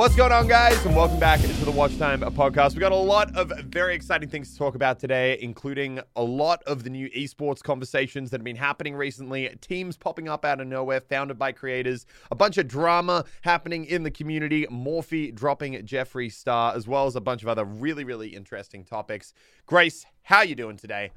What's going on, guys? And welcome back to the Watch Time podcast. We got a lot of very exciting things to talk about today, including a lot of the new esports conversations that have been happening recently, teams popping up out of nowhere, founded by creators, a bunch of drama happening in the community, Morphe dropping Jeffree Star, as well as a bunch of other really, really interesting topics. Grace, how you doing today?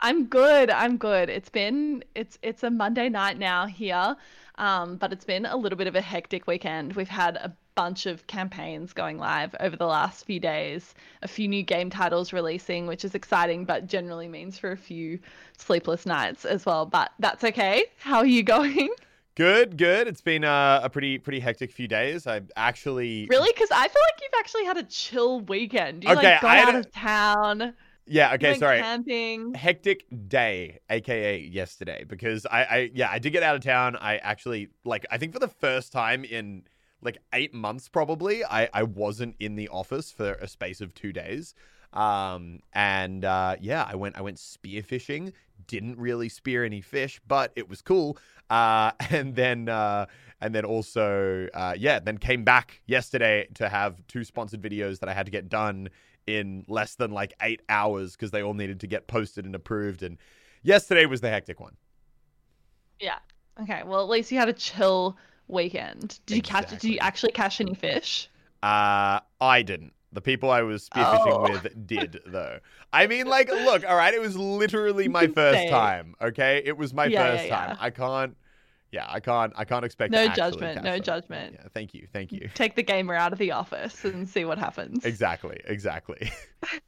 I'm good. I'm good. It's been it's it's a Monday night now here. Um, but it's been a little bit of a hectic weekend. We've had a bunch of campaigns going live over the last few days, a few new game titles releasing, which is exciting, but generally means for a few sleepless nights as well. But that's okay. How are you going? Good, good. It's been uh, a pretty pretty hectic few days. I actually really because I feel like you've actually had a chill weekend. You okay, like got out a... of town. Yeah, okay, sorry. Camping. Hectic day, aka yesterday, because I, I yeah, I did get out of town. I actually like I think for the first time in like eight months probably, I, I wasn't in the office for a space of two days. Um and uh yeah, I went I went spearfishing, didn't really spear any fish, but it was cool. Uh and then uh and then also uh yeah, then came back yesterday to have two sponsored videos that I had to get done in less than like eight hours because they all needed to get posted and approved. And yesterday was the hectic one. Yeah. Okay. Well, at least you had a chill weekend. Did exactly. you catch? Did you actually catch any fish? Uh, I didn't. The people I was spearfishing oh. with did, though. I mean, like, look, all right, it was literally my first time. Okay, it was my yeah, first yeah, time. I can't yeah, I can't I can't expect no judgment, no judgment. Yeah, thank you, thank you. Take the gamer out of the office and see what happens. Exactly, exactly.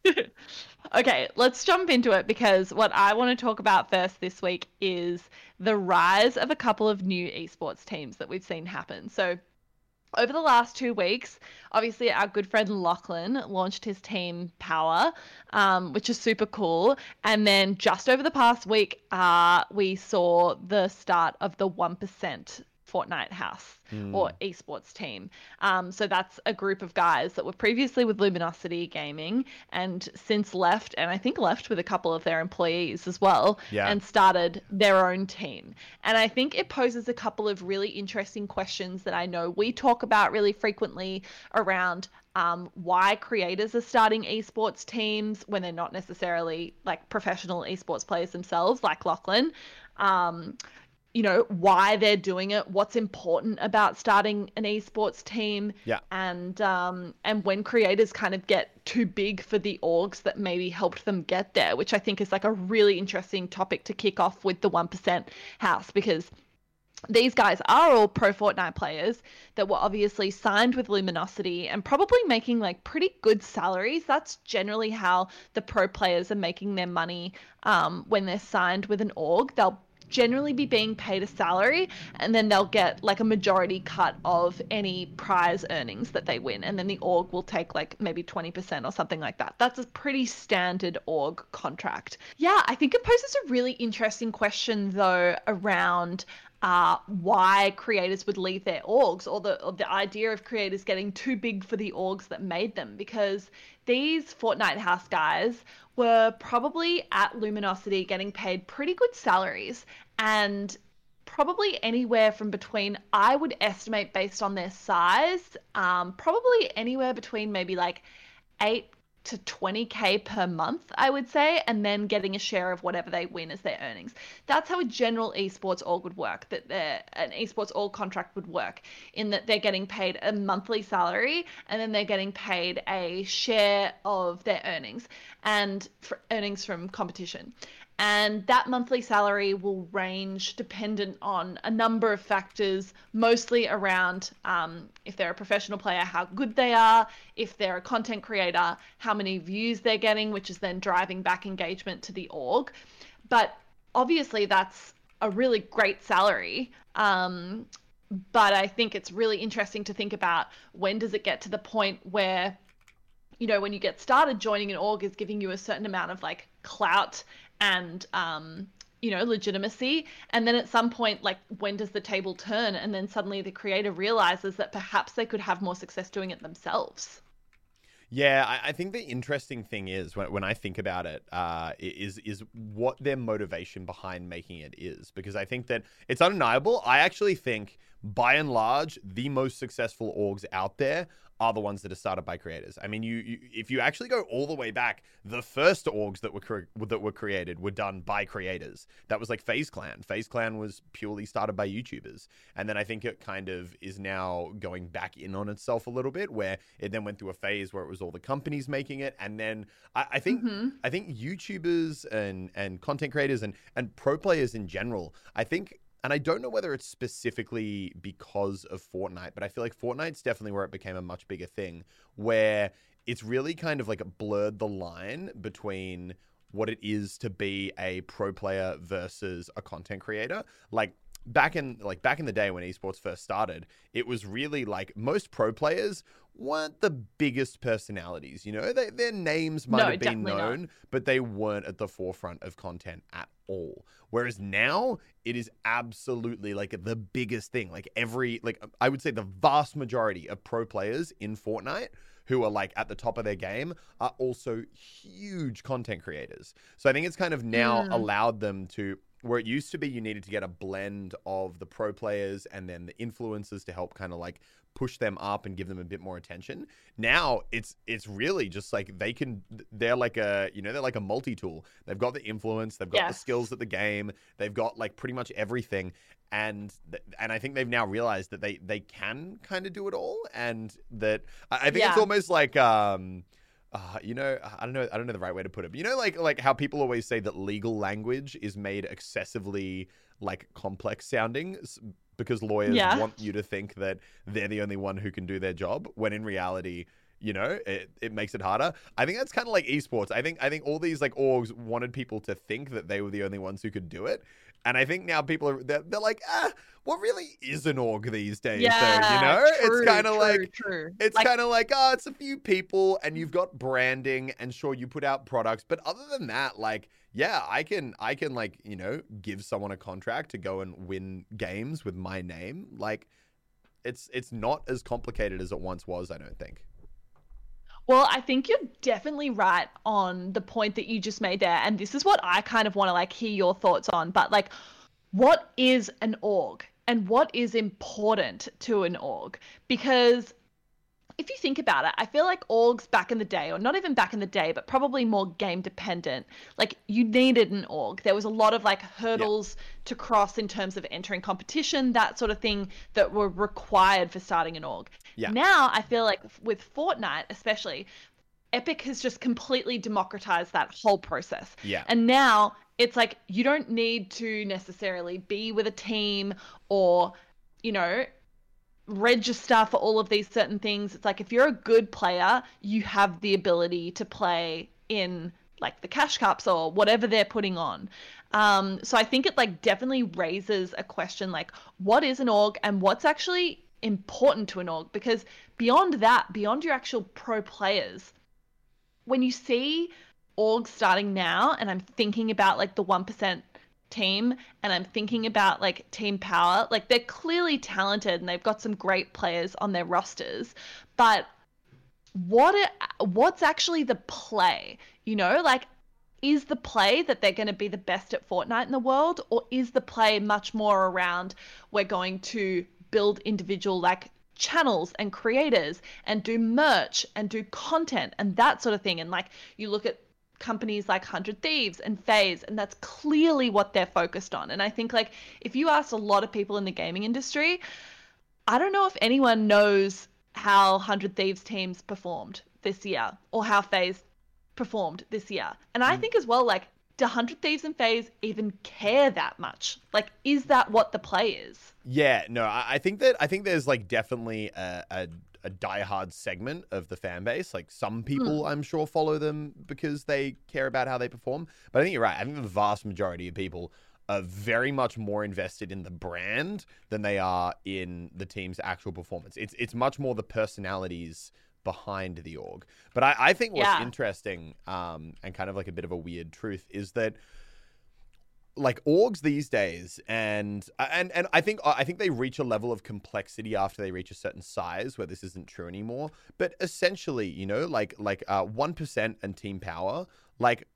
okay, let's jump into it because what I want to talk about first this week is the rise of a couple of new esports teams that we've seen happen. So over the last two weeks, obviously our good friend Lachlan launched his team Power, um, which is super cool. And then just over the past week, uh, we saw the start of the One Percent Fortnite House mm. or esports team. Um, so that's a group of guys that were previously with Luminosity Gaming and since left, and I think left with a couple of their employees as well, yeah. and started their own team. And I think it poses a couple of really interesting questions that I know we talk about really frequently around um, why creators are starting esports teams when they're not necessarily like professional esports players themselves, like Lachlan. Um, you know why they're doing it what's important about starting an esports team yeah and um and when creators kind of get too big for the orgs that maybe helped them get there which i think is like a really interesting topic to kick off with the 1% house because these guys are all pro Fortnite players that were obviously signed with Luminosity and probably making like pretty good salaries. That's generally how the pro players are making their money um, when they're signed with an org. They'll generally be being paid a salary and then they'll get like a majority cut of any prize earnings that they win and then the org will take like maybe 20% or something like that. That's a pretty standard org contract. Yeah i think it poses a really interesting question though around uh, why creators would leave their orgs or the or the idea of creators getting too big for the orgs that made them. Because these Fortnite house guys were probably at Luminosity getting paid pretty good salaries and probably anywhere from between I would estimate based on their size um, probably anywhere between maybe like 8 to 20k per month, I would say, and then getting a share of whatever they win as their earnings. That's how a general esports org would work. That an esports org contract would work in that they're getting paid a monthly salary and then they're getting paid a share of their earnings and earnings from competition and that monthly salary will range dependent on a number of factors, mostly around um, if they're a professional player, how good they are, if they're a content creator, how many views they're getting, which is then driving back engagement to the org. but obviously that's a really great salary. Um, but I think it's really interesting to think about when does it get to the point where, you know, when you get started, joining an org is giving you a certain amount of like clout and um, you know legitimacy and then at some point like when does the table turn and then suddenly the creator realizes that perhaps they could have more success doing it themselves yeah, I, I, think the interesting thing is when, when I think about it, uh, is is what their motivation behind making it is. Because I think that it's undeniable. I actually think, by and large, the most successful orgs out there are the ones that are started by creators. I mean, you, you, if you actually go all the way back, the first orgs that were cre- that were created were done by creators. That was like FaZe Clan. FaZe Clan was purely started by YouTubers, and then I think it kind of is now going back in on itself a little bit, where it then went through a phase where it was all the companies making it, and then I, I think mm-hmm. I think YouTubers and and content creators and and pro players in general, I think and I don't know whether it's specifically because of Fortnite, but I feel like Fortnite's definitely where it became a much bigger thing, where it's really kind of like blurred the line between what it is to be a pro player versus a content creator. Like back in like back in the day when esports first started, it was really like most pro players weren't the biggest personalities. You know, they, their names might no, have been known, not. but they weren't at the forefront of content at all. Whereas now it is absolutely like the biggest thing. Like every like I would say the vast majority of pro players in Fortnite who are like at the top of their game are also huge content creators. So I think it's kind of now mm. allowed them to where it used to be you needed to get a blend of the pro players and then the influencers to help kind of like push them up and give them a bit more attention. Now it's it's really just like they can they're like a you know they're like a multi tool. They've got the influence, they've got the skills at the game, they've got like pretty much everything, and th- and I think they've now realized that they they can kind of do it all, and that I, I think yeah. it's almost like um. Uh, you know, I don't know. I don't know the right way to put it. But you know, like like how people always say that legal language is made excessively like complex sounding because lawyers yeah. want you to think that they're the only one who can do their job when in reality you know it, it makes it harder. I think that's kind of like esports. I think i think all these like orgs wanted people to think that they were the only ones who could do it and i think now people are they're, they're like ah what really is an org these days yeah, though you know true, it's kind of like true. it's like, kind of like oh it's a few people and you've got branding and sure you put out products but other than that like yeah, I can I can like, you know, give someone a contract to go and win games with my name. Like it's it's not as complicated as it once was, I don't think. Well, I think you're definitely right on the point that you just made there. And this is what I kind of want to like hear your thoughts on. But like, what is an org and what is important to an org? Because if you think about it, I feel like orgs back in the day, or not even back in the day, but probably more game dependent, like you needed an org. There was a lot of like hurdles to cross in terms of entering competition, that sort of thing that were required for starting an org. Yeah. Now I feel like with Fortnite, especially, Epic has just completely democratized that whole process. Yeah. And now it's like you don't need to necessarily be with a team or, you know, register for all of these certain things. It's like if you're a good player, you have the ability to play in like the cash cups or whatever they're putting on. Um, so I think it like definitely raises a question like what is an org and what's actually important to an org? Because beyond that, beyond your actual pro players, when you see orgs starting now, and I'm thinking about like the one percent team and I'm thinking about like team power, like they're clearly talented and they've got some great players on their rosters, but what it, what's actually the play? You know, like is the play that they're going to be the best at Fortnite in the world or is the play much more around we're going to build individual like channels and creators and do merch and do content and that sort of thing? And like you look at companies like 100 Thieves and FaZe, and that's clearly what they're focused on. And I think, like, if you ask a lot of people in the gaming industry, I don't know if anyone knows how 100 Thieves teams performed this year or how FaZe performed this year. And I mm. think as well, like, do 100 Thieves and FaZe even care that much? Like, is that what the play is? Yeah, no, I think that I think there's like definitely a, a a diehard segment of the fan base. Like some people, mm. I'm sure, follow them because they care about how they perform. But I think you're right. I think the vast majority of people are very much more invested in the brand than they are in the team's actual performance. It's it's much more the personalities behind the org. But I, I think what's yeah. interesting um, and kind of like a bit of a weird truth is that like orgs these days and and and I think I think they reach a level of complexity after they reach a certain size where this isn't true anymore. But essentially you know like like uh 1% and team power like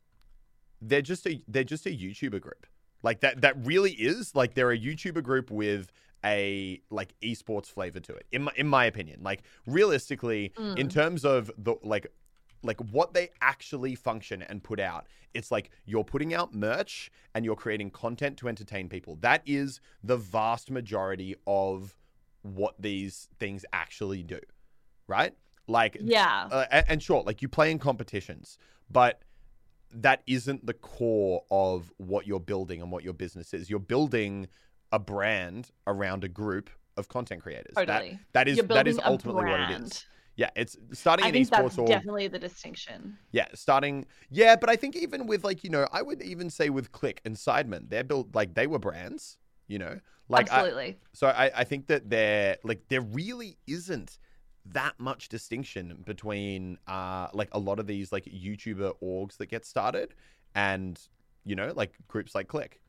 they're just a they're just a YouTuber group. Like that that really is like they're a YouTuber group with a like esports flavor to it in my in my opinion. Like realistically mm. in terms of the like like what they actually function and put out it's like you're putting out merch and you're creating content to entertain people that is the vast majority of what these things actually do right like yeah uh, and, and sure like you play in competitions but that isn't the core of what you're building and what your business is. You're building a brand around a group of content creators. Totally. That, that is that is ultimately what it is. Yeah, it's starting I in think. That's or, definitely the distinction. Yeah, starting. Yeah, but I think even with like you know, I would even say with Click and Sidemen, they're built like they were brands. You know, like absolutely. I, so I I think that there like there really isn't that much distinction between uh like a lot of these like YouTuber orgs that get started and you know like groups like Click.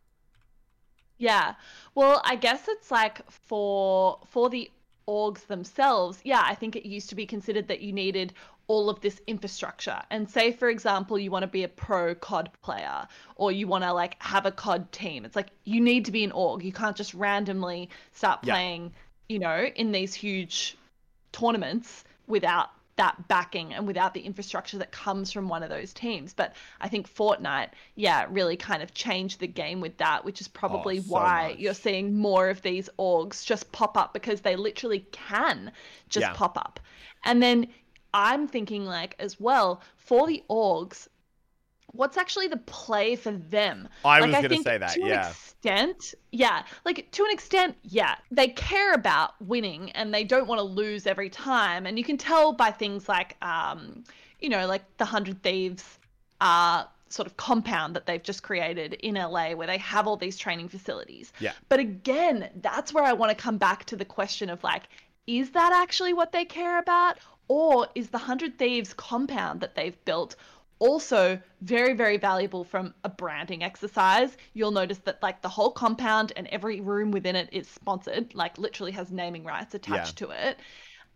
Yeah. Well, I guess it's like for for the orgs themselves. Yeah, I think it used to be considered that you needed all of this infrastructure. And say for example, you want to be a pro COD player or you want to like have a COD team. It's like you need to be an org. You can't just randomly start playing, yeah. you know, in these huge tournaments without that backing and without the infrastructure that comes from one of those teams. But I think Fortnite, yeah, really kind of changed the game with that, which is probably oh, so why much. you're seeing more of these orgs just pop up because they literally can just yeah. pop up. And then I'm thinking like as well for the orgs, what's actually the play for them? I like, was going to say that. To yeah. An extent, yeah. Like to an extent, yeah. They care about winning and they don't want to lose every time. And you can tell by things like, um, you know, like the Hundred Thieves, uh, sort of compound that they've just created in LA where they have all these training facilities. Yeah. But again, that's where I want to come back to the question of like, is that actually what they care about? Or is the Hundred Thieves compound that they've built also very very valuable from a branding exercise. You'll notice that like the whole compound and every room within it is sponsored like literally has naming rights attached yeah. to it.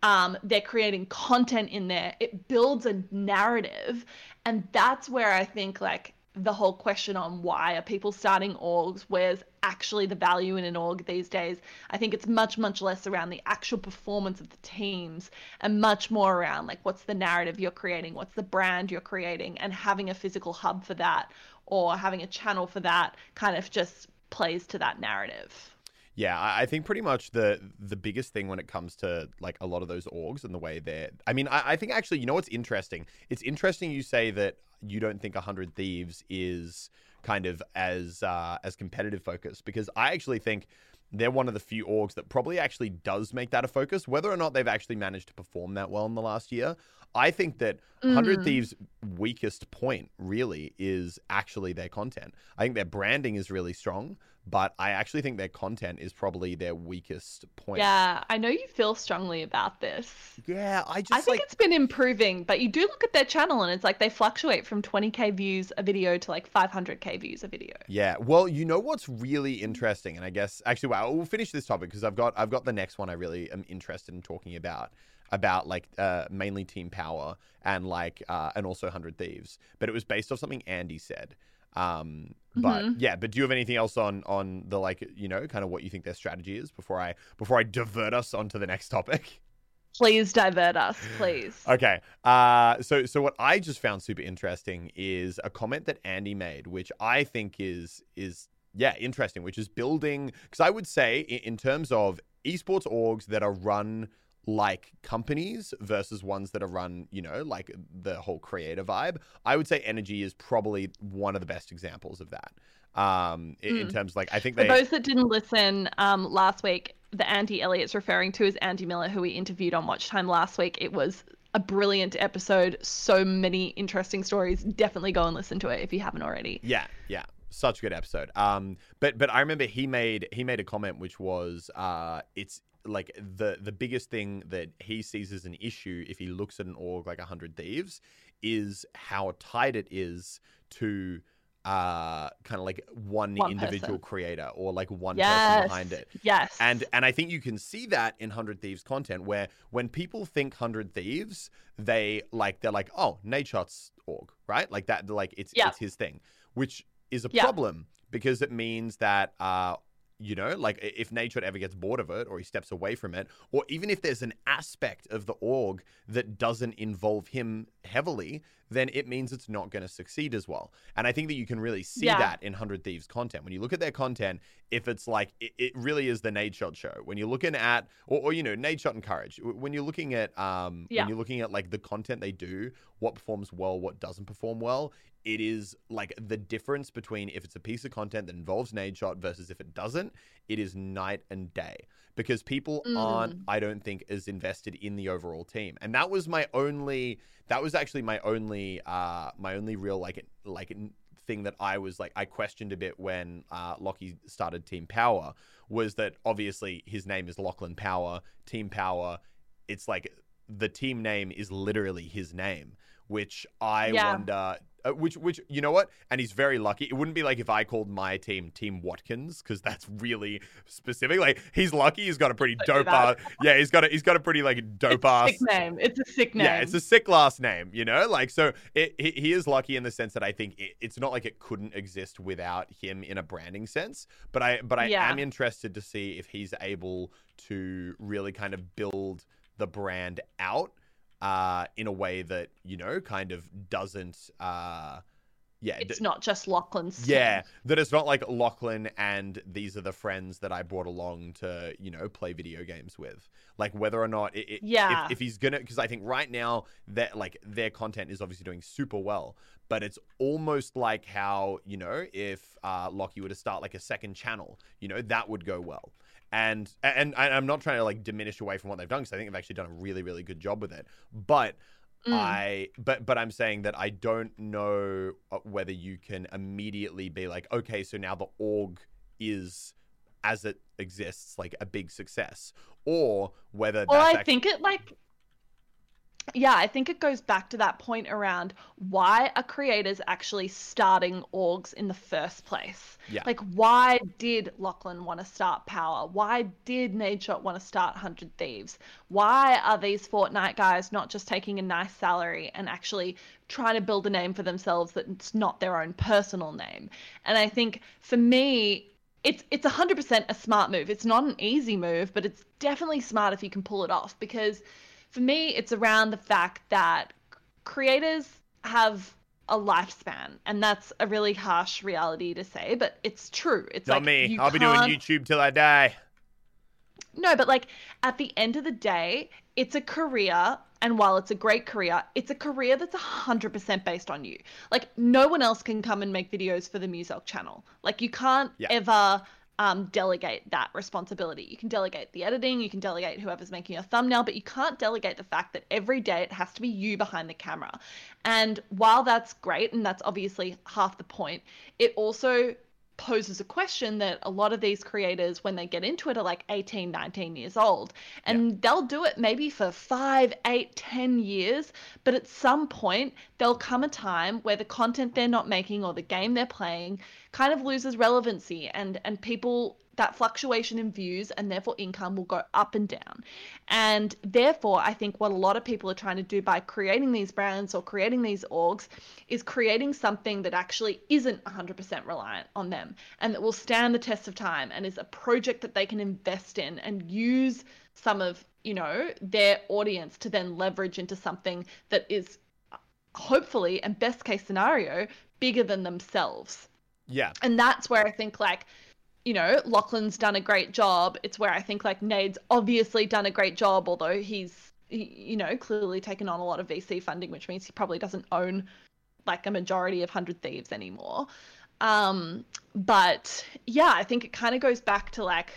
Um, they're creating content in there. It builds a narrative. And that's where i think like the whole question on why are people starting orgs, where's actually the value in an org these days. I think it's much, much less around the actual performance of the teams and much more around like what's the narrative you're creating, what's the brand you're creating, and having a physical hub for that or having a channel for that kind of just plays to that narrative. Yeah, I think pretty much the the biggest thing when it comes to like a lot of those orgs and the way they're. I mean, I, I think actually, you know what's interesting? It's interesting you say that you don't think hundred thieves is kind of as uh, as competitive focus because I actually think they're one of the few orgs that probably actually does make that a focus. Whether or not they've actually managed to perform that well in the last year, I think that mm. 100 Thieves' weakest point really is actually their content. I think their branding is really strong, but I actually think their content is probably their weakest point. Yeah, I know you feel strongly about this. Yeah, I just I think like... it's been improving, but you do look at their channel and it's like they fluctuate from 20k views a video to like 500k views a video. Yeah, well, you know what's really interesting, and I guess actually, wow, we'll finish this topic because I've got I've got the next one I really am interested in talking about about like uh, mainly Team Power and like uh, and also Hundred Thieves, but it was based off something Andy said. Um, but mm-hmm. yeah, but do you have anything else on on the like you know kind of what you think their strategy is before I before I divert us onto the next topic? Please divert us, please. okay. Uh, so so what I just found super interesting is a comment that Andy made, which I think is is yeah interesting, which is building because I would say in, in terms of esports orgs that are run like companies versus ones that are run, you know, like the whole creator vibe. I would say NRG is probably one of the best examples of that. Um, in, mm. in terms of like, I think For those that didn't listen um, last week, the Andy Elliot's referring to is Andy Miller, who we interviewed on Watch Time last week. It was a brilliant episode. So many interesting stories. Definitely go and listen to it if you haven't already. Yeah, yeah. Such a good episode. Um, but but I remember he made he made a comment which was uh, it's like the the biggest thing that he sees as an issue if he looks at an org like a hundred thieves is how tight it is to uh kind of like one, One individual person. creator or like one Yes. person behind it Yes. and and I think you can see that in Hundred Thieves content, where when people think Hundred Thieves, they like they're like, oh, Nadeshot's org, right? Like that, like it's Yeah. it's his thing, which is a Yeah. problem because it means that uh you know, like if Nadeshot ever gets bored of it or he steps away from it, or even if there's an aspect of the org that doesn't involve him heavily, then it means it's not going to succeed as well. And I think that you can really see Yeah. that in Hundred Thieves content. When you look at their content, if it's like it, it really is the Nadeshot show. When you're looking at, or, or you know, Nadeshot and Courage. When you're looking at, um, Yeah. when you're looking at like the content they do, what performs well, what doesn't perform well. It is like the difference between if it's a piece of content that involves Nadeshot versus if it doesn't. It is night and day because people aren't, Mm. I don't think, as invested in the overall team. And that was my only. That was actually my only, uh, my only real like like thing that I was like I questioned a bit when uh, Lockie started Team Power was that obviously his name is Lachlan Power, Team Power. It's like the team name is literally his name, which I Yeah. wonder. Uh, which, which, you know what? And he's very lucky. It wouldn't be like if I called my team Team Watkins, because that's really specific. Like he's lucky. He's got a pretty Don't do dope. Uh, yeah, he's got a he's got a pretty like dope it's a ass. sick name. It's a sick name. Yeah, it's a sick last name, you know? Like, so it, he, he is lucky in the sense that I think it, it's not like it couldn't exist without him in a branding sense. But I, but I Yeah. am interested to see if he's able to really kind of build the brand out uh, in a way that, you know, kind of doesn't, uh, yeah. d- It's not just Lachlan's. yeah, that it's not like Lachlan and these are the friends that I brought along to, you know, play video games with. Like whether or not, it, it- Yeah. if, if he's gonna, because I think right now that like their content is obviously doing super well, but it's almost like how you know if uh, Lockie were to start like a second channel, you know, that would go well. And and, I'm not trying to like diminish away from what they've done because I think they've actually done a really really good job with it, but. Mm. I but but I'm saying that I don't know uh, whether you can immediately be like, okay, so now the org is as it exists like a big success, or whether Well, I actually, think it like yeah, I think it goes back to that point around why are creators actually starting orgs in the first place? Yeah. Like, why did Lachlan want to start Power? Why did Nadeshot want to start 100 Thieves? Why are these Fortnite guys not just taking a nice salary and actually trying to build a name for themselves that's not their own personal name? And I think for me, it's it's 100% a smart move. It's not an easy move, but it's definitely smart if you can pull it off because for me it's around the fact that creators have a lifespan and that's a really harsh reality to say, but it's true. It's not like me. I'll be doing YouTube till I die. no, but like at the end of the day, it's a career. And while it's a great career, it's a career that's 100% based on you. Like, no one else can come and make videos for the Muselk channel. Like, you can't Yeah. ever um, delegate that responsibility. You can delegate the editing, you can delegate whoever's making your thumbnail, but you can't delegate the fact that every day it has to be you behind the camera. And while that's great, and that's obviously half the point, it also poses a question that a lot of these creators when they get into it are like 18 19 years old. And they'll do it maybe for five eight ten years but at some point there'll come a time where the content they're not making or the game they're playing kind of loses relevancy and and people that fluctuation in views and therefore income will go up and down. And therefore, I think what a lot of people are trying to do by creating these brands or creating these orgs is creating something that actually isn't 100% reliant on them and that will stand the test of time and is a project that they can invest in and use some of, you know, their audience to then leverage into something that is hopefully and best case scenario bigger than themselves. Yeah. And that's where I think like you know, Lachlan's done a great job. It's where I think like Nade's obviously done a great job, although he's, you know, clearly taken on a lot of VC funding, which means he probably doesn't own like a majority of Hundred Thieves anymore. Um, but yeah, I think it kind of goes back to like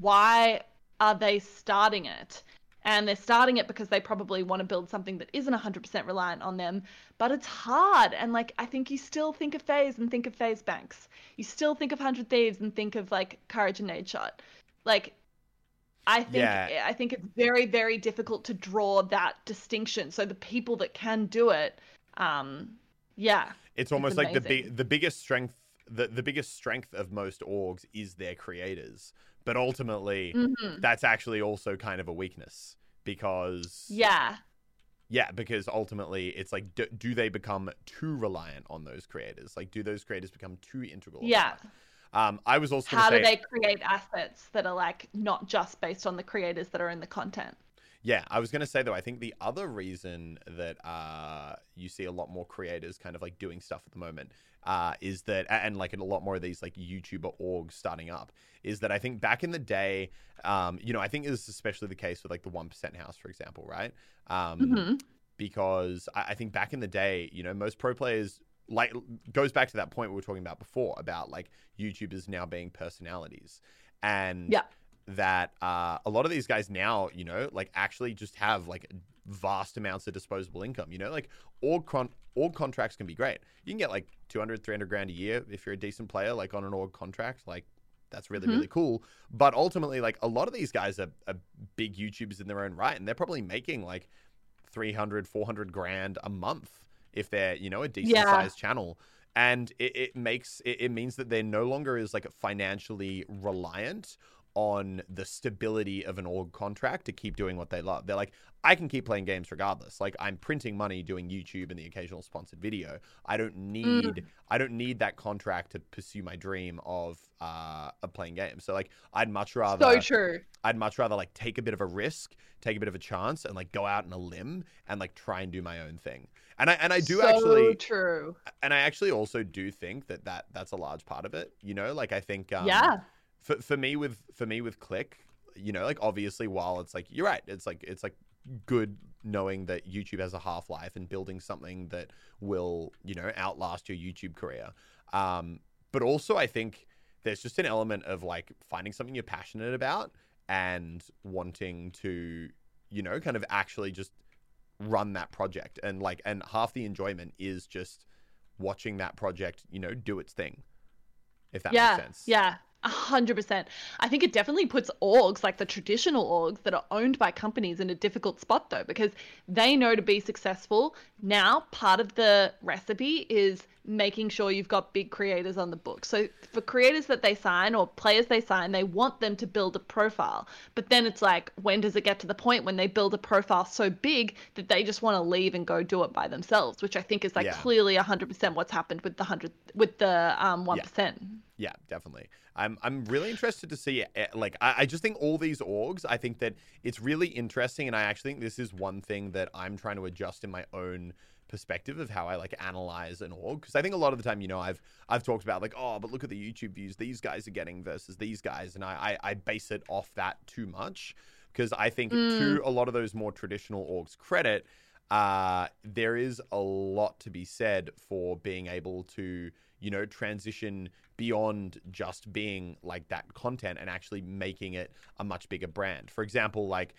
why are they starting it? And they're starting it because they probably want to build something that isn't 100% reliant on them, but it's hard. And like, I think you still think of FaZe and think of FaZe Banks. You still think of 100 Thieves and think of like Courage and Nadeshot. Like, I think Yeah. I think it's very very difficult to draw that distinction. So the people that can do it, um, yeah, It's almost like the big the biggest strength the, the biggest strength of most orgs is their creators. But ultimately Mhm. that's actually also kind of a weakness because yeah, Yeah, because ultimately it's like, do, do they become too reliant on those creators? Like, do those creators become too integral? yeah. Um, I was also How say, do they create assets that are like not just based on the creators that are in the content? yeah, I was gonna say though, I think the other reason that uh, you see a lot more creators kind of like doing stuff at the moment uh, is that, and like a lot more of these like YouTuber orgs starting up, is that I think back in the day, um, you know, I think this is especially the case with like the One Percent House, for example, right? Um, Mhm. because I, I think back in the day, you know, most pro players like goes back to that point we were talking about before about like YouTubers now being personalities, and Yeah. that uh, a lot of these guys now, you know, like actually just have like vast amounts of disposable income. You know, like org con- org contracts can be great. You can get like 200, 300 grand a year if you're a decent player, like on an org contract, like. That's really, Mhm. really cool. But ultimately, like a lot of these guys are, are big YouTubers in their own right, and they're probably making like 300 400 grand a month if they're you know a decent Yeah. sized channel and it, it makes it, it means that they're no longer as like financially reliant on the stability of an org contract to keep doing what they love they're like i can keep playing games regardless like i'm printing money doing youtube and the occasional sponsored video i don't need i don't need that contract to pursue my dream of uh of playing games so like i'd much rather So true. I'd much rather like take a bit of a risk, take a bit of a chance, and like go out on a limb and like try and do my own thing. And I and I do so actually, true. and I actually also do think that that that's a large part of it. You know, like I think, um, yeah. For for me with for me with Click, you know, like obviously while it's like you're right, it's like it's like good knowing that YouTube has a half life and building something that will you know outlast your YouTube career. Um, but also I think there's just an element of like finding something you're passionate about and wanting to you know kind of actually just run that project. And like and half the enjoyment is just watching that project you know do its thing if that yeah, makes sense. Yeah, hundred percent. I think it definitely puts orgs like the traditional orgs that are owned by companies in a difficult spot though, because they know to be successful. Now, part of the recipe is making sure you've got big creators on the book. So for creators that they sign or players they sign, they want them to build a profile. But then it's like, when does it get to the point when they build a profile so big that they just want to leave and go do it by themselves? Which I think is like Yeah. clearly a hundred percent what's happened with the hundred with the um one Yeah, definitely. I'm I'm really interested to see eh, like I, I just think all these orgs. I think that it's really interesting, and I actually think this is one thing that I'm trying to adjust in my own perspective of how I like analyze an org because I think a lot of the time you know I've I've talked about like oh but look at the YouTube views these guys are getting versus these guys and I I, I base it off that too much because I think to a lot of those more traditional orgs credit uh, there is a lot to be said for being able to, you know, transition beyond just being like that content and actually making it a much bigger brand. For example, like,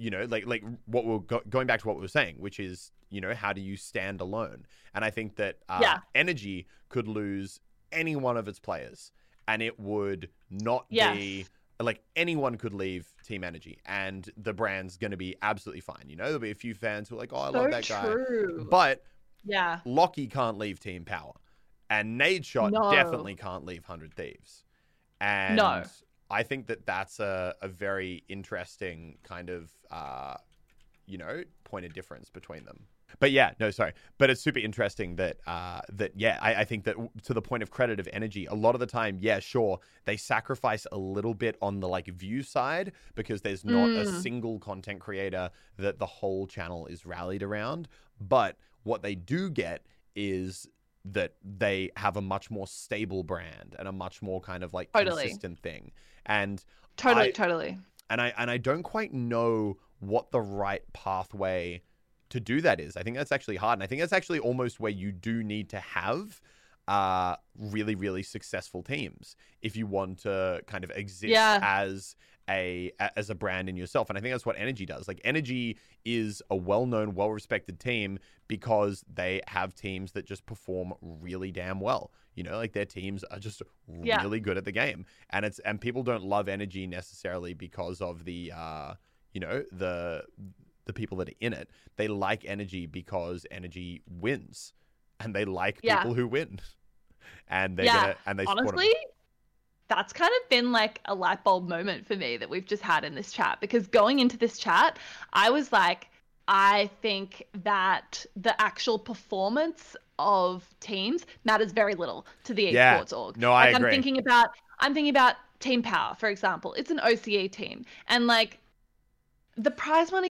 you know, like like what we're go- going back to what we were saying, which is, you know, how do you stand alone? And I think that uh, Yeah. NRG could lose any one of its players, and it would not be like anyone could leave Team NRG, and the brand's going to be absolutely fine. You know, there'll be a few fans who are like, "Oh, I So love that guy," but Yeah. Lockie can't leave Team Power, and Nadeshot No. definitely can't leave Hundred Thieves. And No. I think that that's a, a very interesting kind of, uh, you know, point of difference between them. But yeah, no, sorry. But it's super interesting that uh, that yeah, I, I think that to the point of credit of NRG, a lot of the time, yeah, sure, they sacrifice a little bit on the like view side because there's not a Mm. single content creator that the whole channel is rallied around. But what they do get is that they have a much more stable brand and a much more kind of like Totally. consistent thing. And Totally, I- totally. and I and I don't quite know what the right pathway to do that is. I think that's actually hard, and I think that's actually almost where you do need to have uh, really, really successful teams if you want to kind of exist Yeah. as a a- as a brand in yourself. And I think that's what NRG does. Like NRG is a well-known, well-respected team because they have teams that just perform really damn well. You know, like their teams are just Yeah. really good at the game. And it's and people don't love NRG necessarily because of the uh, you know, the the people that are in it. They like NRG because NRG wins. And they like Yeah. people who win. And they Yeah, gonna, and they honestly that's kind of been like a light bulb moment for me that we've just had in this chat because going into this chat i was like i think that the actual performance of teams matters very little to the Yeah. esports org No, I like, agree. i'm thinking about i'm thinking about team power for example it's an oce team and like the prize money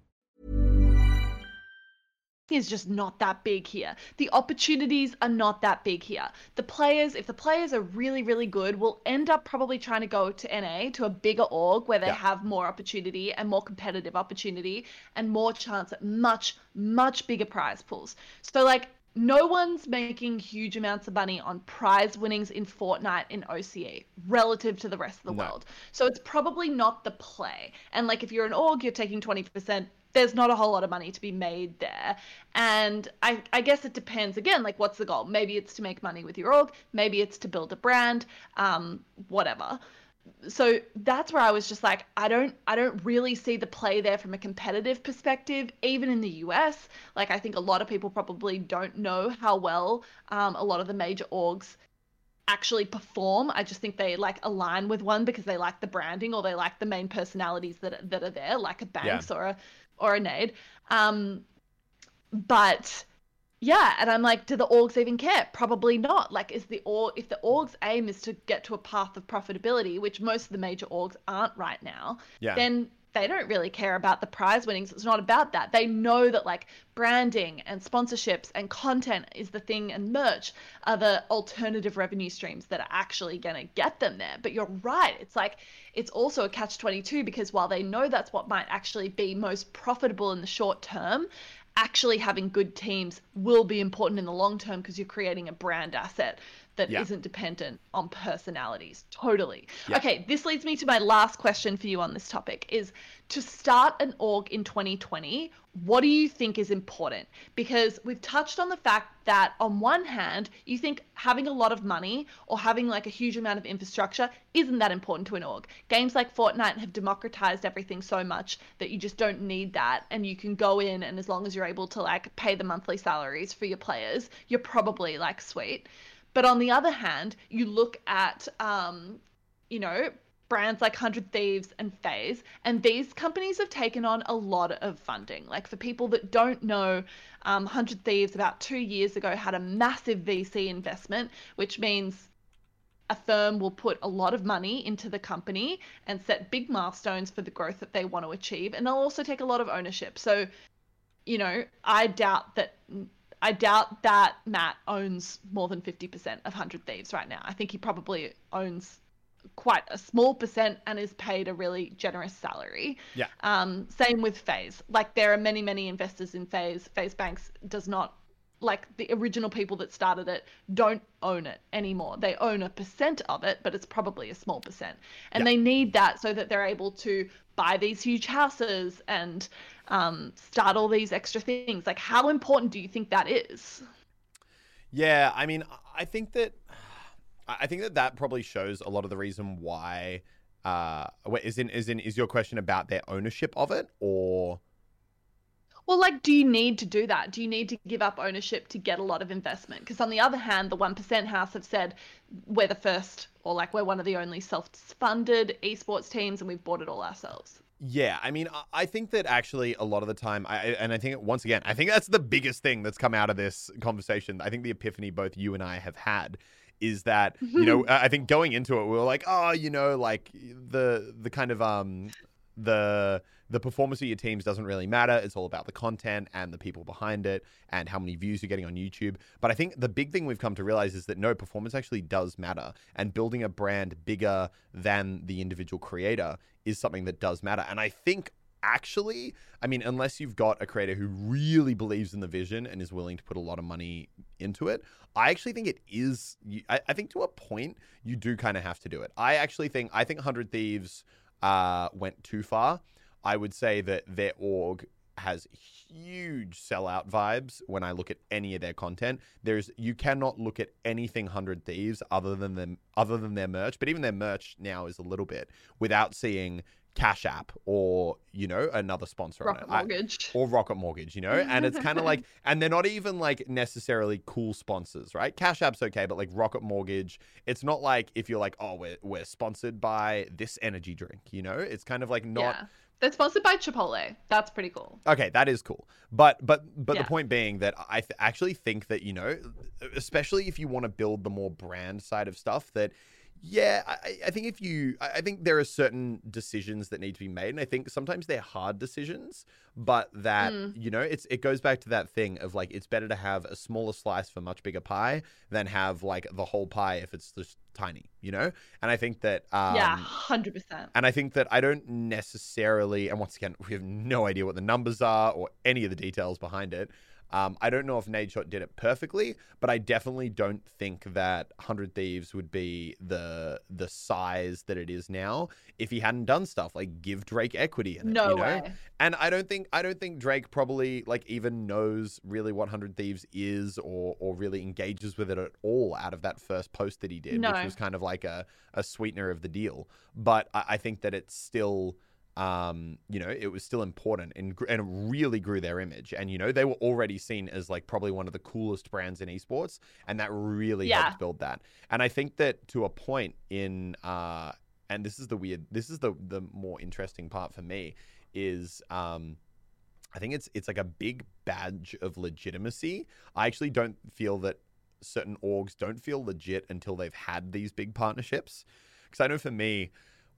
Is just not that big here. The opportunities are not that big here. The players, if the players are really, really good, will end up probably trying to go to NA, to a bigger org where they Yeah. have more opportunity and more competitive opportunity and more chance at much, much bigger prize pools. So, like, no one's making huge amounts of money on prize winnings in Fortnite in OCE relative to the rest of the No. world. So it's probably not the play. And like if you're an org, you're taking 20%, there's not a whole lot of money to be made there. And I, I guess it depends again, like what's the goal? Maybe it's to make money with your org, maybe it's to build a brand, um, whatever so that's where I was just like, I don't, I don't really see the play there from a competitive perspective, even in the US. Like, I think a lot of people probably don't know how well um, a lot of the major orgs actually perform. I just think they like align with one because they like the branding or they like the main personalities that that are there, like a Banks or a or a Nade. Um, but yeah, and I'm like, do the orgs even care? Probably not. Like, is the org if the org's aim is to get to a path of profitability, which most of the major orgs aren't right now, Yeah. then they don't really care about the prize winnings. It's not about that. They know that like branding and sponsorships and content is the thing, and merch are the alternative revenue streams that are actually gonna get them there. But you're right. It's like it's also a catch 22 because while they know that's what might actually be most profitable in the short term, actually having good teams will be important in the long term because you're creating a brand asset that Yeah. not dependent on personalities. Totally. Yeah. Okay, this leads me to my last question for you on this topic is to start an org in 2020, what do you think is important? Because we've touched on the fact that on one hand, you think having a lot of money or having like a huge amount of infrastructure isn't that important to an org. Games like Fortnite have democratized everything so much that you just don't need that and you can go in and as long as you're able to like pay the monthly salaries for your players, you're probably like sweet. But on the other hand, you look at, um, you know, brands like 100 Thieves and FaZe, and these companies have taken on a lot of funding. Like, for people that don't know, um, 100 Thieves about two years ago had a massive VC investment, which means a firm will put a lot of money into the company and set big milestones for the growth that they want to achieve. And they'll also take a lot of ownership. So, you know, I doubt that I doubt that Matt owns more than 50% of 100 Thieves right now. I think he probably owns quite a small percent and is paid a really generous salary. Yeah. Um, same with FaZe. Like there are many, many investors in FaZe. FaZe Banks does not like the original people that started it don't own it anymore. They own a percent of it, but it's probably a small percent. And Yeah. they need that so that they're able to buy these huge houses and um, start all these extra things. Like, how important do you think that is? Yeah, I mean, I think that I think that that probably shows a lot of the reason why. Uh, wait, is in is in is your question about their ownership of it or? Well, like, do you need to do that? Do you need to give up ownership to get a lot of investment? Because on the other hand, the 1% House have said we're the first, or like, we're one of the only self funded esports teams and we've bought it all ourselves. Yeah, I mean, I- think that actually a lot of the time, I, and I think once again, I think that's the biggest thing that's come out of this conversation. I think the epiphany both you and I have had is that you know, I I think going into it, we were like, oh, you know, like the the kind of um the the performance of your teams doesn't really matter. It's all about the content and the people behind it and how many views you're getting on YouTube. But I think the big thing we've come to realize is that no, performance actually does matter. And building a brand bigger than the individual creator is something that does matter. And I think actually, I mean, unless you've got a creator who really believes in the vision and is willing to put a lot of money into it, I actually think it is. I, I think to a point, you do kind of have to do it. I actually think, I think 100 Thieves uh, went too far. I would say that their org has huge sellout vibes when I look at any of their content. There's you cannot look at anything Hundred Thieves other than them other than their merch, but even their merch now is a little bit without seeing Cash App or you know another sponsor Rocket on it. I- Mortgage. or Rocket Mortgage, you know? And it's kind of like, and they're not even like necessarily cool sponsors, right? Cash App's okay, but like Rocket Mortgage, it's not like if you're like, oh, we're, we're sponsored by this energy drink, you know? It's kind of like not. yeah. They're sponsored by Chipotle. That's pretty cool. Okay, that is cool. But but but Yeah. the point being that I th- actually think that you know, especially if you want to build the more brand side of stuff, that yeah, I, I think if you, I think there are certain decisions that need to be made, and I think sometimes they're hard decisions, but that Mm. you know, it's it goes back to that thing of like it's better to have a smaller slice for much bigger pie than have like the whole pie if it's just tiny, you know. And I think that um, yeah, hundred percent. and I think that I don't necessarily, and once again, we have no idea what the numbers are or any of the details behind it. Um, I don't know if Nadeshot did it perfectly, but I definitely don't think that Hundred Thieves would be the the size that it is now if he hadn't done stuff like give Drake equity in it. No you know? way. And I don't think I don't think Drake probably like even knows really what Hundred Thieves is or or really engages with it at all out of that first post that he did, No. which was kind of like a, a sweetener of the deal. But I, I think that it's still um, you know, it was still important and and really grew their image. And you know, they were already seen as like probably one of the coolest brands in esports, and that really Yeah. helped build that. And I think that to a point in uh, and this is the weird, this is the the more interesting part for me is um. I think it's it's like a big badge of legitimacy. I actually don't feel that certain orgs don't feel legit until they've had these big partnerships. Because I know for me,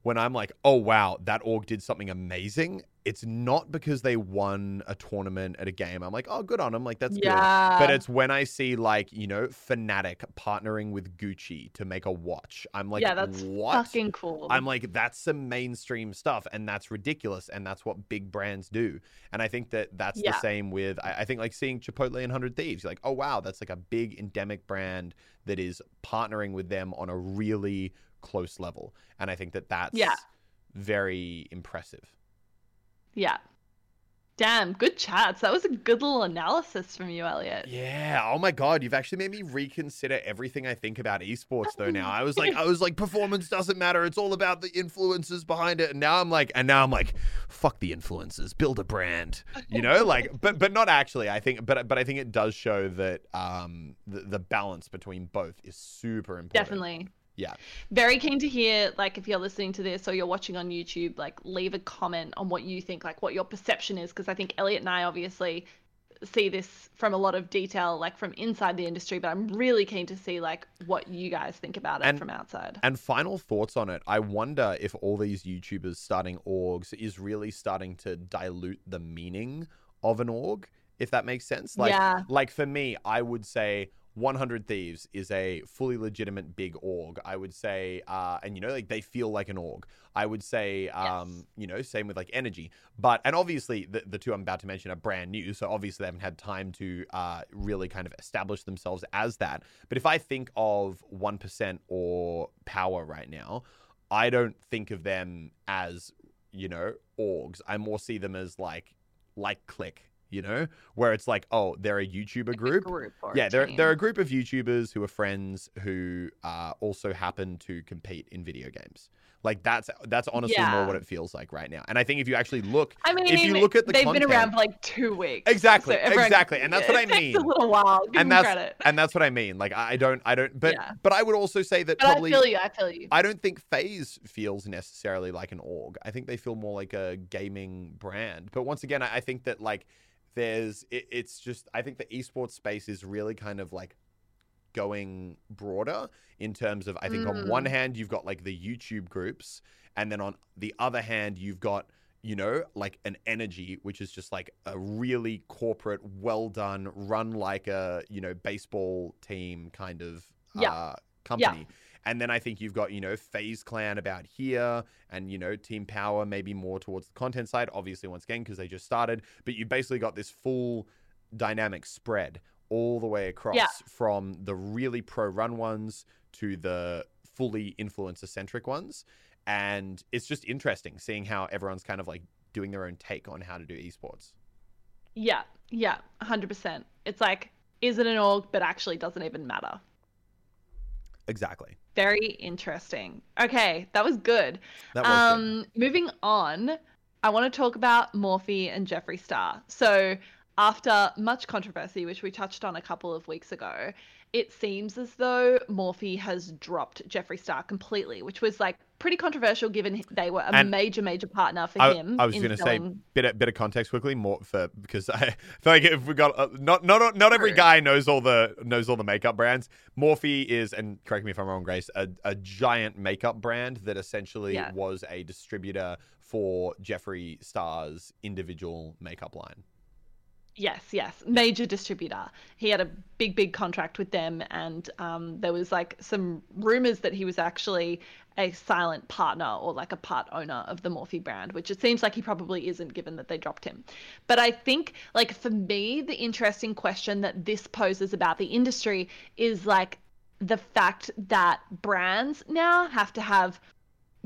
when I'm like, oh wow, that org did something amazing, it's not because they won a tournament at a game. I'm like, oh, good on them. Like that's good. yeah. But it's when I see like you know Fnatic partnering with Gucci to make a watch. I'm like, yeah, that's what? fucking cool. I'm like, that's some mainstream stuff, and that's ridiculous, and that's what big brands do. And I think that that's the same with, I, I think like seeing Chipotle and Hundred Thieves, you're like, oh wow, that's like a big endemic brand that is partnering with them on a really close level, and I think that that's Yeah. very impressive. yeah. Damn, good chats. That was a good little analysis from you, Elliot. Yeah. Oh my god, you've actually made me reconsider everything I think about esports though now. I was like I was like performance doesn't matter. It's all about the influences behind it. And now I'm like and now I'm like fuck the influences. Build a brand. You know, like but but not actually. I think but but I think it does show that um the, the balance between both is super important. Definitely. Yeah. Very keen to hear, like, if you're listening to this or you're watching on YouTube, like, leave a comment on what you think, like, what your perception is, because I think Elliot and I obviously see this from a lot of detail, like, from inside the industry, but I'm really keen to see, like, what you guys think about it And- from outside. And final thoughts on it. I wonder if all these YouTubers starting orgs is really starting to dilute the meaning of an org, if that makes sense. Like, Yeah. like for me, I would say 100 Thieves is a fully legitimate big org. I would say, uh, and you know, like they feel like an org. I would say, um, Yes. you know, same with like NRG. But and obviously the, the two I'm about to mention are brand new, so obviously they haven't had time to uh, really kind of establish themselves as that. But if I think of one percent or power right now, I don't think of them as you know orgs. I more see them as like like clique. You know, where it's like, oh, they're a YouTuber Like a group. group a yeah, they're they're a group of YouTubers who are friends who uh, also happen to compete in video games. Like that's that's honestly more what it feels like right now. And I think if you actually look, I mean, if you look at the they've content, been around for like two weeks. Exactly, so everyone- exactly, and that's what it I takes a mean. little while. Give and that's credit. and that's what I mean. Like I I don't I don't but Yeah. but I would also say that but probably I feel you. I feel you. I don't think FaZe feels necessarily like an org. I think they feel more like a gaming brand. But once again, I I think that like there's it, it's just I think the esports space is really kind of like going broader in terms of I think on one Mm. hand you've got like the YouTube groups and then on the other hand you've got you know like an NRG which is just like a really corporate well done run like a you know baseball team kind of Yeah. uh company and then I think you've got, you know, FaZe Clan about here and, you know, Team Power maybe more towards the content side, obviously, once again, because they just started. But you basically got this full dynamic spread all the way across Yeah. from the really pro run ones to the fully influencer centric ones. And it's just interesting seeing how everyone's kind of like doing their own take on how to do esports. Yeah, yeah, hundred percent. It's like, is it an org, but actually doesn't even matter. Exactly. Very interesting. Okay, that was good. That was good. um, moving on, I want to talk about Morphe and Jeffree Star. So, after much controversy, which we touched on a couple of weeks ago, it seems as though Morphe has dropped Jeffree Star completely, which was like pretty controversial given they were a And major, major partner for I, him. I was going to say bit of, bit of context quickly more for because I feel like if we got uh, not not not every guy knows all the knows all the makeup brands. Morphe is and correct me if I'm wrong, Grace, a, a giant makeup brand that essentially Yeah. was a distributor for Jeffree Star's individual makeup line. Yes, yes, major distributor. He had a big, big contract with them, and um, there was like some rumors that he was actually a silent partner or like a part owner of the Morphe brand, which it seems like he probably isn't, given that they dropped him. But I think, like for me, the interesting question that this poses about the industry is like the fact that brands now have to have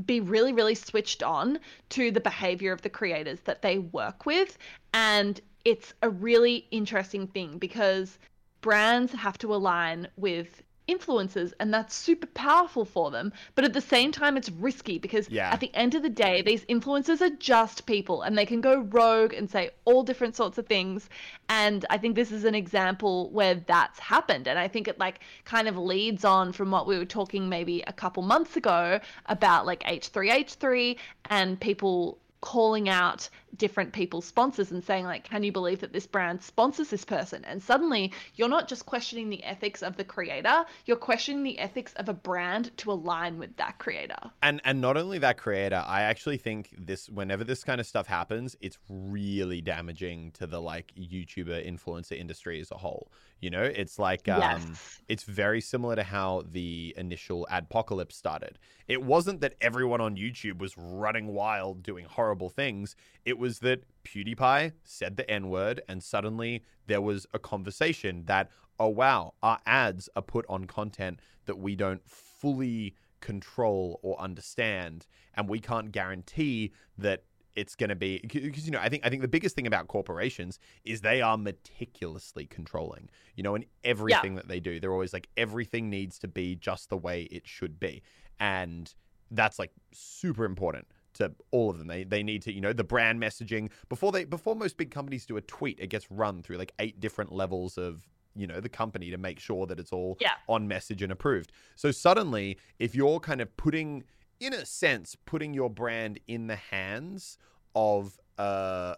be really, really switched on to the behavior of the creators that they work with. And it's a really interesting thing because brands have to align with influencers and that's super powerful for them but at the same time it's risky because Yeah. at the end of the day these influencers are just people and they can go rogue and say all different sorts of things and i think this is an example where that's happened and i think it like kind of leads on from what we were talking maybe a couple months ago about like h3h3 and people calling out different people's sponsors and saying like can you believe that this brand sponsors this person and suddenly you're not just questioning the ethics of the creator you're questioning the ethics of a brand to align with that creator And and not only that creator, I actually think this whenever this kind of stuff happens, it's really damaging to the like YouTuber influencer industry as a whole. You know, it's like um Yes. it's very similar to how the initial adpocalypse started. It wasn't that everyone on YouTube was running wild doing horrible things. It was that PewDiePie said the N-word and suddenly there was a conversation that, oh wow, our ads are put on content that we don't fully control or understand and we can't guarantee that it's going to be because you know I think I think the biggest thing about corporations is they are meticulously controlling. You know, in everything that they do, they're always like everything needs to be just the way it should be, and that's like super important to all of them. They they need to you know the brand messaging before they before most big companies do a tweet, it gets run through like eight different levels of you know the company to make sure that it's all Yeah. on message and approved. So suddenly, if you're kind of putting, in a sense, putting your brand in the hands of uh,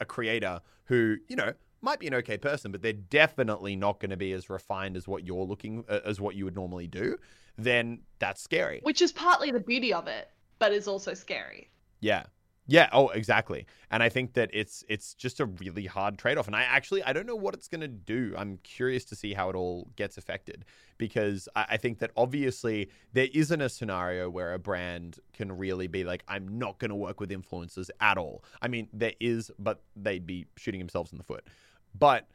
a creator who, you know, might be an okay person, but they're definitely not going to be as refined as what you're looking uh, as what you would normally do, then that's scary. which is partly the beauty of it but is also scary Yeah. Yeah, oh exactly. And I think that it's it's just a really hard trade-off and I actually I don't know what it's going to do. I'm curious to see how it all gets affected because I, I think that obviously there isn't a scenario where a brand can really be like I'm not going to work with influencers at all. I mean, there is but they'd be shooting themselves in the foot. But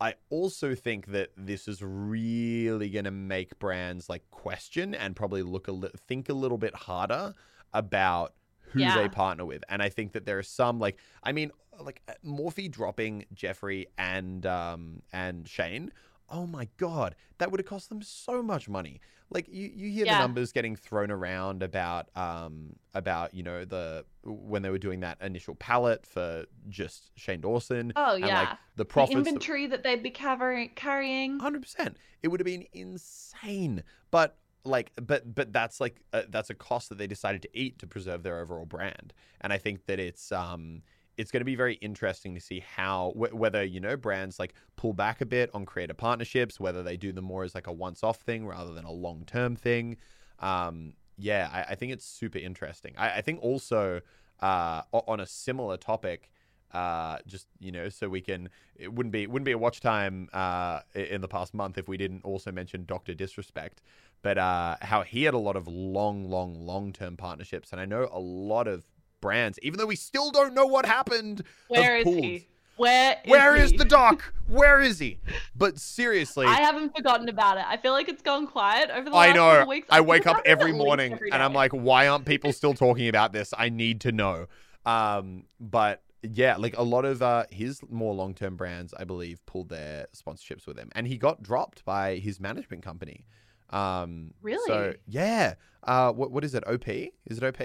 I also think that this is really going to make brands like question and probably look a li- think a little bit harder about who Yeah. they partner with. And I think that there are some like I mean like uh, Morphe dropping Jeffree and um and Shane. Oh my god, that would have cost them so much money. Like you, you hear the numbers getting thrown around about um about you know the when they were doing that initial palette for just Shane Dawson. Oh, and, like, yeah. the The profits. that- inventory that they'd be carrying. carrying. Hundred percent. It would have been insane, but like, but but that's like uh, that's a cost that they decided to eat to preserve their overall brand. And I think that it's um it's going to be very interesting to see how wh- whether you know brands like pull back a bit on creative partnerships, whether they do them more as like a once-off thing rather than a long-term thing. Um, yeah, I, I think it's super interesting. I, I think also uh, on a similar topic, uh, just you know, so we can. It wouldn't be it wouldn't be a watch time uh, in the past month if we didn't also mention Doctor Disrespect, but uh, how he had a lot of long, long, long term partnerships, and I know a lot of brands, even though we still don't know what happened. Where is pulled. he? Where is Where is he? the doc? Where is he? But seriously, I haven't forgotten about it. I feel like it's gone quiet over the I last know. couple weeks. I think wake up every morning every and I'm like, why aren't people still talking about this? I need to know. Um, but yeah, like a lot of uh, his more long term brands, I believe, pulled their sponsorships with him, and he got dropped by his management company. Um, So Really? yeah. Uh, what what is it? OP? Is it OP?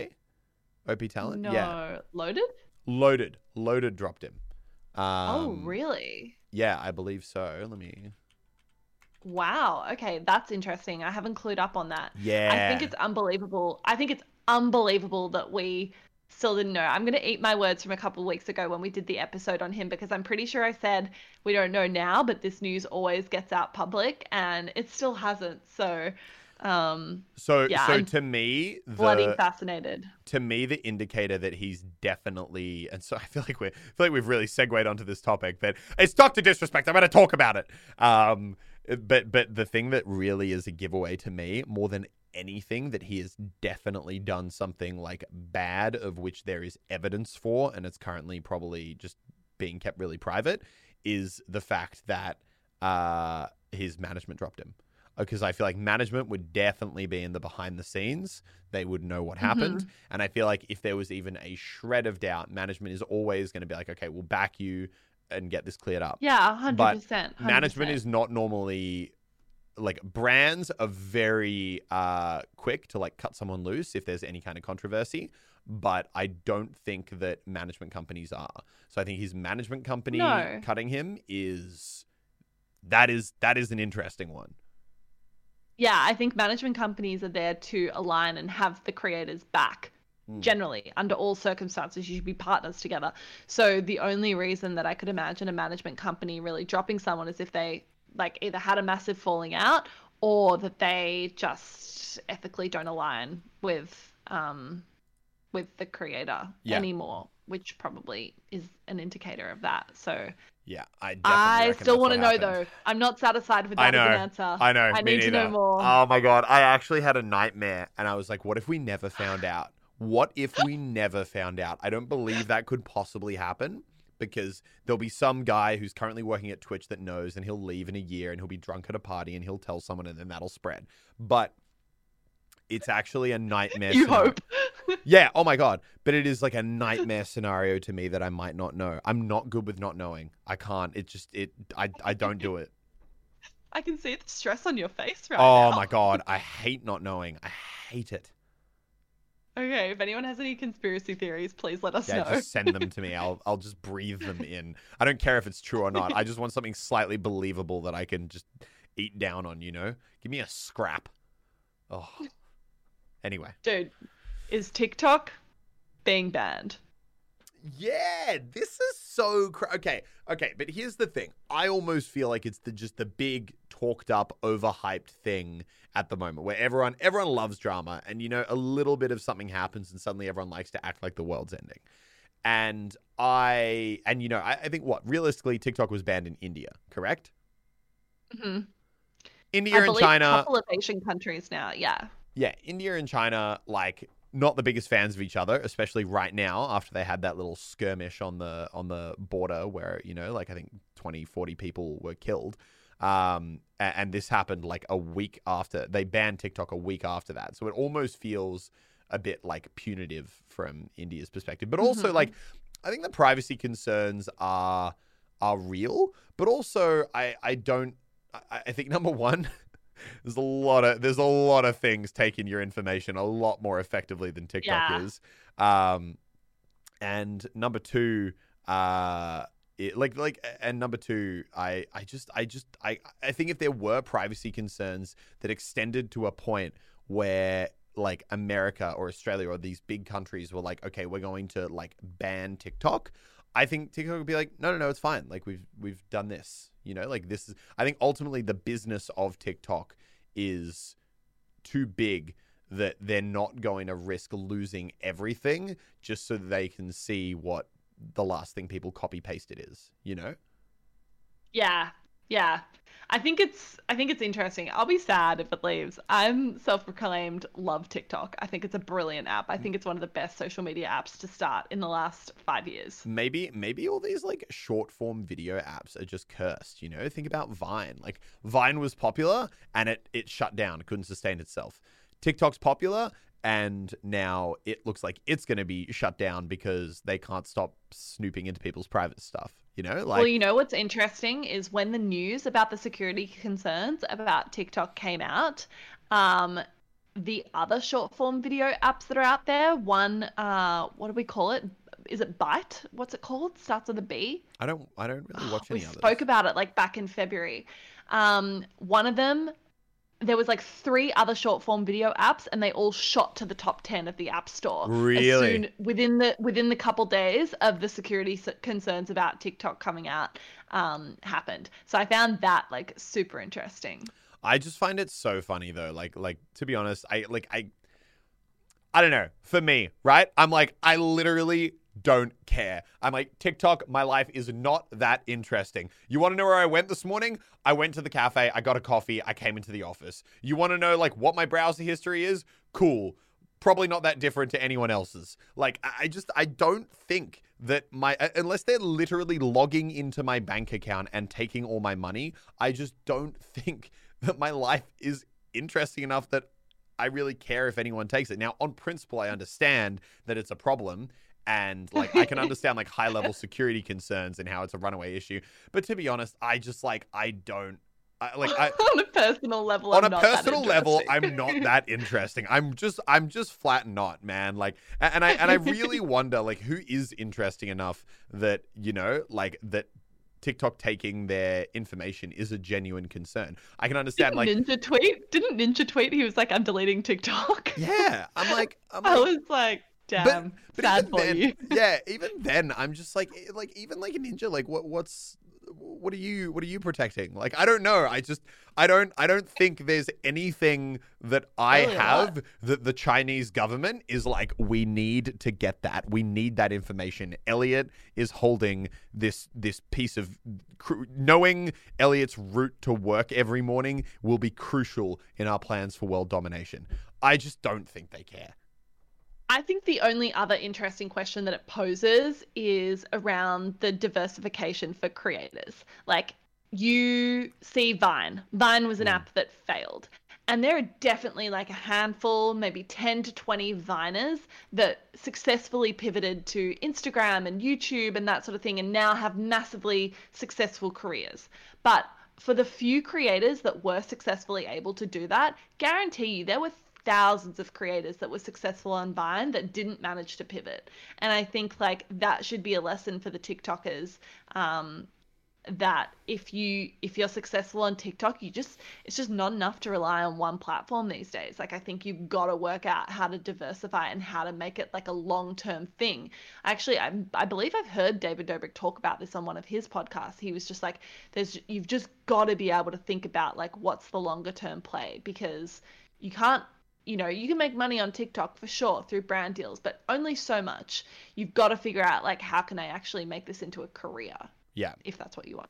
OP talent? no, Yeah. loaded. Loaded. Loaded dropped him. Um, oh, really? Yeah, I believe so. Let me. Wow. Okay, that's interesting. I haven't clued up on that. Yeah. I think it's unbelievable. I think it's unbelievable that we still didn't know. I'm going to eat my words from a couple of weeks ago when we did the episode on him because I'm pretty sure I said we don't know now, but this news always gets out public and it still hasn't. So, um, so yeah, so I'm to me the bloody fascinated. to me the indicator that he's definitely and so I feel like we're I feel like we've really segued onto this topic but it's Doctor Disrespect. I'm going to talk about it. Um, but but the thing that really is a giveaway to me more than anything that he has definitely done something like bad of which there is evidence for and it's currently probably just being kept really private is the fact that uh his management dropped him because I feel like management would definitely be in the behind the scenes. They would know what happened. And I feel like if there was even a shred of doubt, management is always going to be like, okay, we'll back you and get this cleared up. Yeah, 100%. 100%. Management is not normally like brands are very uh quick to like cut someone loose if there's any kind of controversy but i don't think that management companies are so i think his management company No. cutting him is that is that is an interesting one Yeah, I think management companies are there to align and have the creators back. Mm. Generally, under all circumstances, you should be partners together. So the only reason that I could imagine a management company really dropping someone is if they like either had a massive falling out or that they just ethically don't align with um with the creator Yeah. anymore, which probably is an indicator of that. So Yeah, I I still want to know happened. though. I'm not satisfied with that as know. an answer. I know. I need to know more. Oh my god, I actually had a nightmare, and I was like, "What if we never found out? What if we never found out?" I don't believe that could possibly happen because there'll be some guy who's currently working at Twitch that knows, and he'll leave in a year, and he'll be drunk at a party, and he'll tell someone, and then that'll spread. But it's actually a nightmare. you scenario. hope. Yeah. Oh my god. But it is like a nightmare scenario to me that I might not know. I'm not good with not knowing. I can't. It just it. I I don't do it. I can see the stress on your face right Oh now. Oh my god, I hate not knowing. I hate it. Okay, if anyone has any conspiracy theories, please let us Yeah, know. just send them to me. I'll I'll just breathe them in. I don't care if it's true or not. I just want something slightly believable that I can just eat down on, you know? Give me a scrap. Oh. Anyway. Dude, is TikTok being banned? Yeah, this is so cra- okay. Okay, but here's the thing. I almost feel like it's the just the big talked up, overhyped thing at the moment, where everyone everyone loves drama, and you know a little bit of something happens, and suddenly everyone likes to act like the world's ending. And I and you know I, I think what realistically TikTok was banned in India, correct? hmm India and China. a couple of Asian countries now. Yeah. Yeah, India and China, like not the biggest fans of each other, especially right now after they had that little skirmish on the on the border where, you know, like I think 20, 40 people were killed. Um, and, this happened like a week after they banned TikTok a week after that. So it almost feels a bit like punitive from India's perspective. But also, mm-hmm. like, I think the privacy concerns are are real, but also I I don't I, I think number one. there's a lot of there's a lot of things taking your information a lot more effectively than TikTok yeah. is. Um, and number two, uh, it, like like and number two i i just i just i i think if there were privacy concerns that extended to a point where like america or australia or these big countries were like okay we're going to like ban tiktok i think tiktok would be like no no no it's fine like we've we've done this you know like this is i think ultimately the business of tiktok is too big that they're not going to risk losing everything just so they can see what the last thing people copy pasted is, you know? Yeah. Yeah. I think it's I think it's interesting. I'll be sad if it leaves. I'm self-proclaimed love TikTok. I think it's a brilliant app. I think it's one of the best social media apps to start in the last 5 years. Maybe maybe all these like short form video apps are just cursed, you know? Think about Vine. Like Vine was popular and it it shut down, couldn't sustain itself. TikTok's popular and now it looks like it's going to be shut down because they can't stop snooping into people's private stuff you know like well you know what's interesting is when the news about the security concerns about tiktok came out um the other short form video apps that are out there one uh what do we call it is it Byte? What's it called? Starts with a B. I don't. I don't really watch any. We spoke about it like back in February. Um, one of them there was like three other short form video apps and they all shot to the top 10 of the app store. Really? soon, within the within the couple days of the security concerns about tiktok coming out um, happened. So i found that like super interesting. I just find it so funny though. Like like to be honest i like i I don't know. For me, right? I'm like, I literally don't care. I'm like, TikTok, my life is not that interesting. You want to know where I went this morning? I went to the cafe, I got a coffee, I came into the office. You want to know like what my browser history is? Cool. Probably not that different to anyone else's. Like, I just, I don't think that my, unless they're literally logging into my bank account and taking all my money, I just don't think that my life is interesting enough that I really care if anyone takes it. Now, on principle, I understand that it's a problem and like I can understand like high level security concerns and how it's a runaway issue. But to be honest, I just like I don't I, like I, on a personal level. On I'm a personal level, I'm not that interesting. I'm just I'm just flat not, man. Like, and I and I really wonder like who is interesting enough that you know like that TikTok taking their information is a genuine concern. I can understand Didn't like Ninja tweet. Didn't Ninja tweet? He was like, "I'm deleting TikTok." Yeah, I'm like, I'm like I was like, Damn, but, but for then, you. yeah, even then, I'm just like, eh, like even like a ninja, like what, what's, what are you, what are you protecting? Like, I don't know. I just, I don't, I don't think there's anything that I really have not. that the Chinese government is like, we need to get that. We need that information. Elliot is holding this, this piece of, knowing Elliot's route to work every morning will be crucial in our plans for world domination. I just don't think they care. I think the only other interesting question that it poses is around the diversification for creators. Like you see Vine. Vine was an mm. app that failed. And there are definitely like a handful, maybe 10 to 20 Viners that successfully pivoted to Instagram and YouTube and that sort of thing and now have massively successful careers. But for the few creators that were successfully able to do that, guarantee you there were thousands of creators that were successful on Vine that didn't manage to pivot. And I think like that should be a lesson for the TikTokers. Um, that if you if you're successful on TikTok, you just it's just not enough to rely on one platform these days. Like I think you've got to work out how to diversify and how to make it like a long-term thing. Actually, I I believe I've heard David Dobrik talk about this on one of his podcasts. He was just like there's you've just got to be able to think about like what's the longer term play because you can't you know, you can make money on TikTok for sure through brand deals, but only so much. You've got to figure out like how can I actually make this into a career? Yeah. If that's what you want.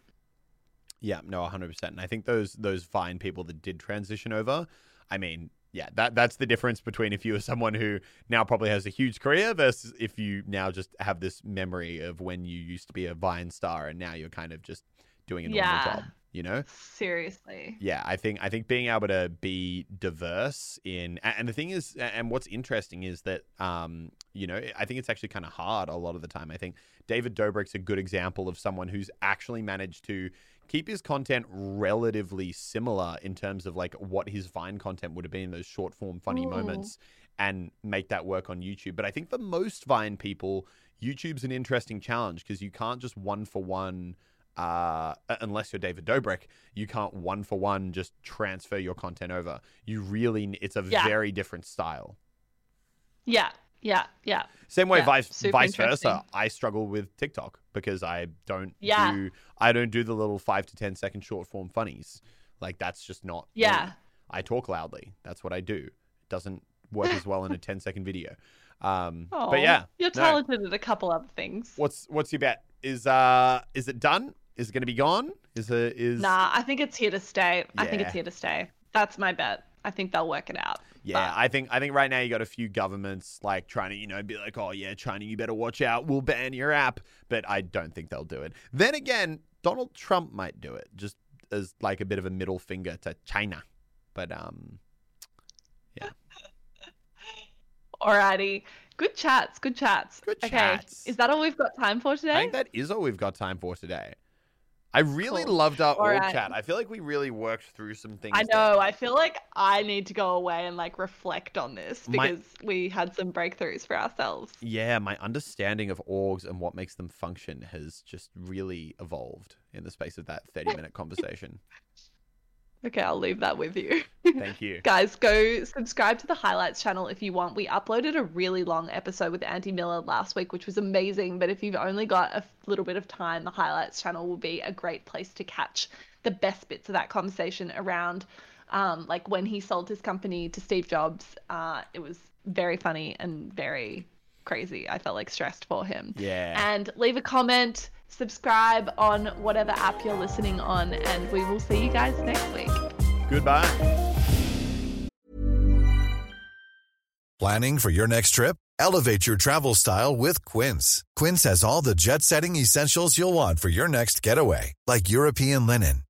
Yeah, no, 100%. And I think those those fine people that did transition over, I mean, yeah, that that's the difference between if you are someone who now probably has a huge career versus if you now just have this memory of when you used to be a Vine star and now you're kind of just doing a normal yeah. job. You know Seriously. yeah i think i think being able to be diverse in and the thing is and what's interesting is that um you know i think it's actually kind of hard a lot of the time i think david dobrik's a good example of someone who's actually managed to keep his content relatively similar in terms of like what his vine content would have been in those short form funny Ooh. moments and make that work on youtube but i think for most vine people youtube's an interesting challenge because you can't just one for one uh, unless you're David Dobrik, you can't one for one just transfer your content over. You really, it's a Yeah. very different style. Yeah. Yeah. Yeah. Same way, Yeah, vice vice versa. I struggle with TikTok because I don't Yeah. do I don't do the little five to ten second short form funnies. Like that's just not. me. Yeah. I talk loudly. That's what I do. It doesn't work as well in a 10 second video. Um, Oh, but yeah, You're no. talented at a couple other things. What's what's your bet? Is uh is it done? Is it going to be gone? Is it is Nah, I think it's here to stay. I think it's here to stay. That's my bet. I think they'll work it out. Yeah, I think I think right now you got a few governments like trying to you know be like, oh yeah, China, you better watch out. We'll ban your app, but I don't think they'll do it. Then again, Donald Trump might do it just as like a bit of a middle finger to China. But um, yeah. Alrighty. Good chats. Good chats. Good okay. chats. Is that all we've got time for today? I think that is all we've got time for today. I really Cool. loved our All org right. chat. I feel like we really worked through some things. I there. know. I feel like I need to go away and like reflect on this My- because we had some breakthroughs for ourselves. Yeah, my understanding of orgs and what makes them function has just really evolved in the space of that 30 minute conversation. Okay, I'll leave that with you. Thank you. Guys, go subscribe to the highlights channel if you want. We uploaded a really long episode with Andy Miller last week, which was amazing. But if you've only got a little bit of time, the highlights channel will be a great place to catch the best bits of that conversation around um, like when he sold his company to Steve Jobs. Uh, it was very funny and very crazy. I felt like stressed for him. Yeah. And leave a comment, subscribe on whatever app you're listening on, and we will see you guys next week. Goodbye. Planning for your next trip? Elevate your travel style with Quince. Quince has all the jet setting essentials you'll want for your next getaway, like European linen,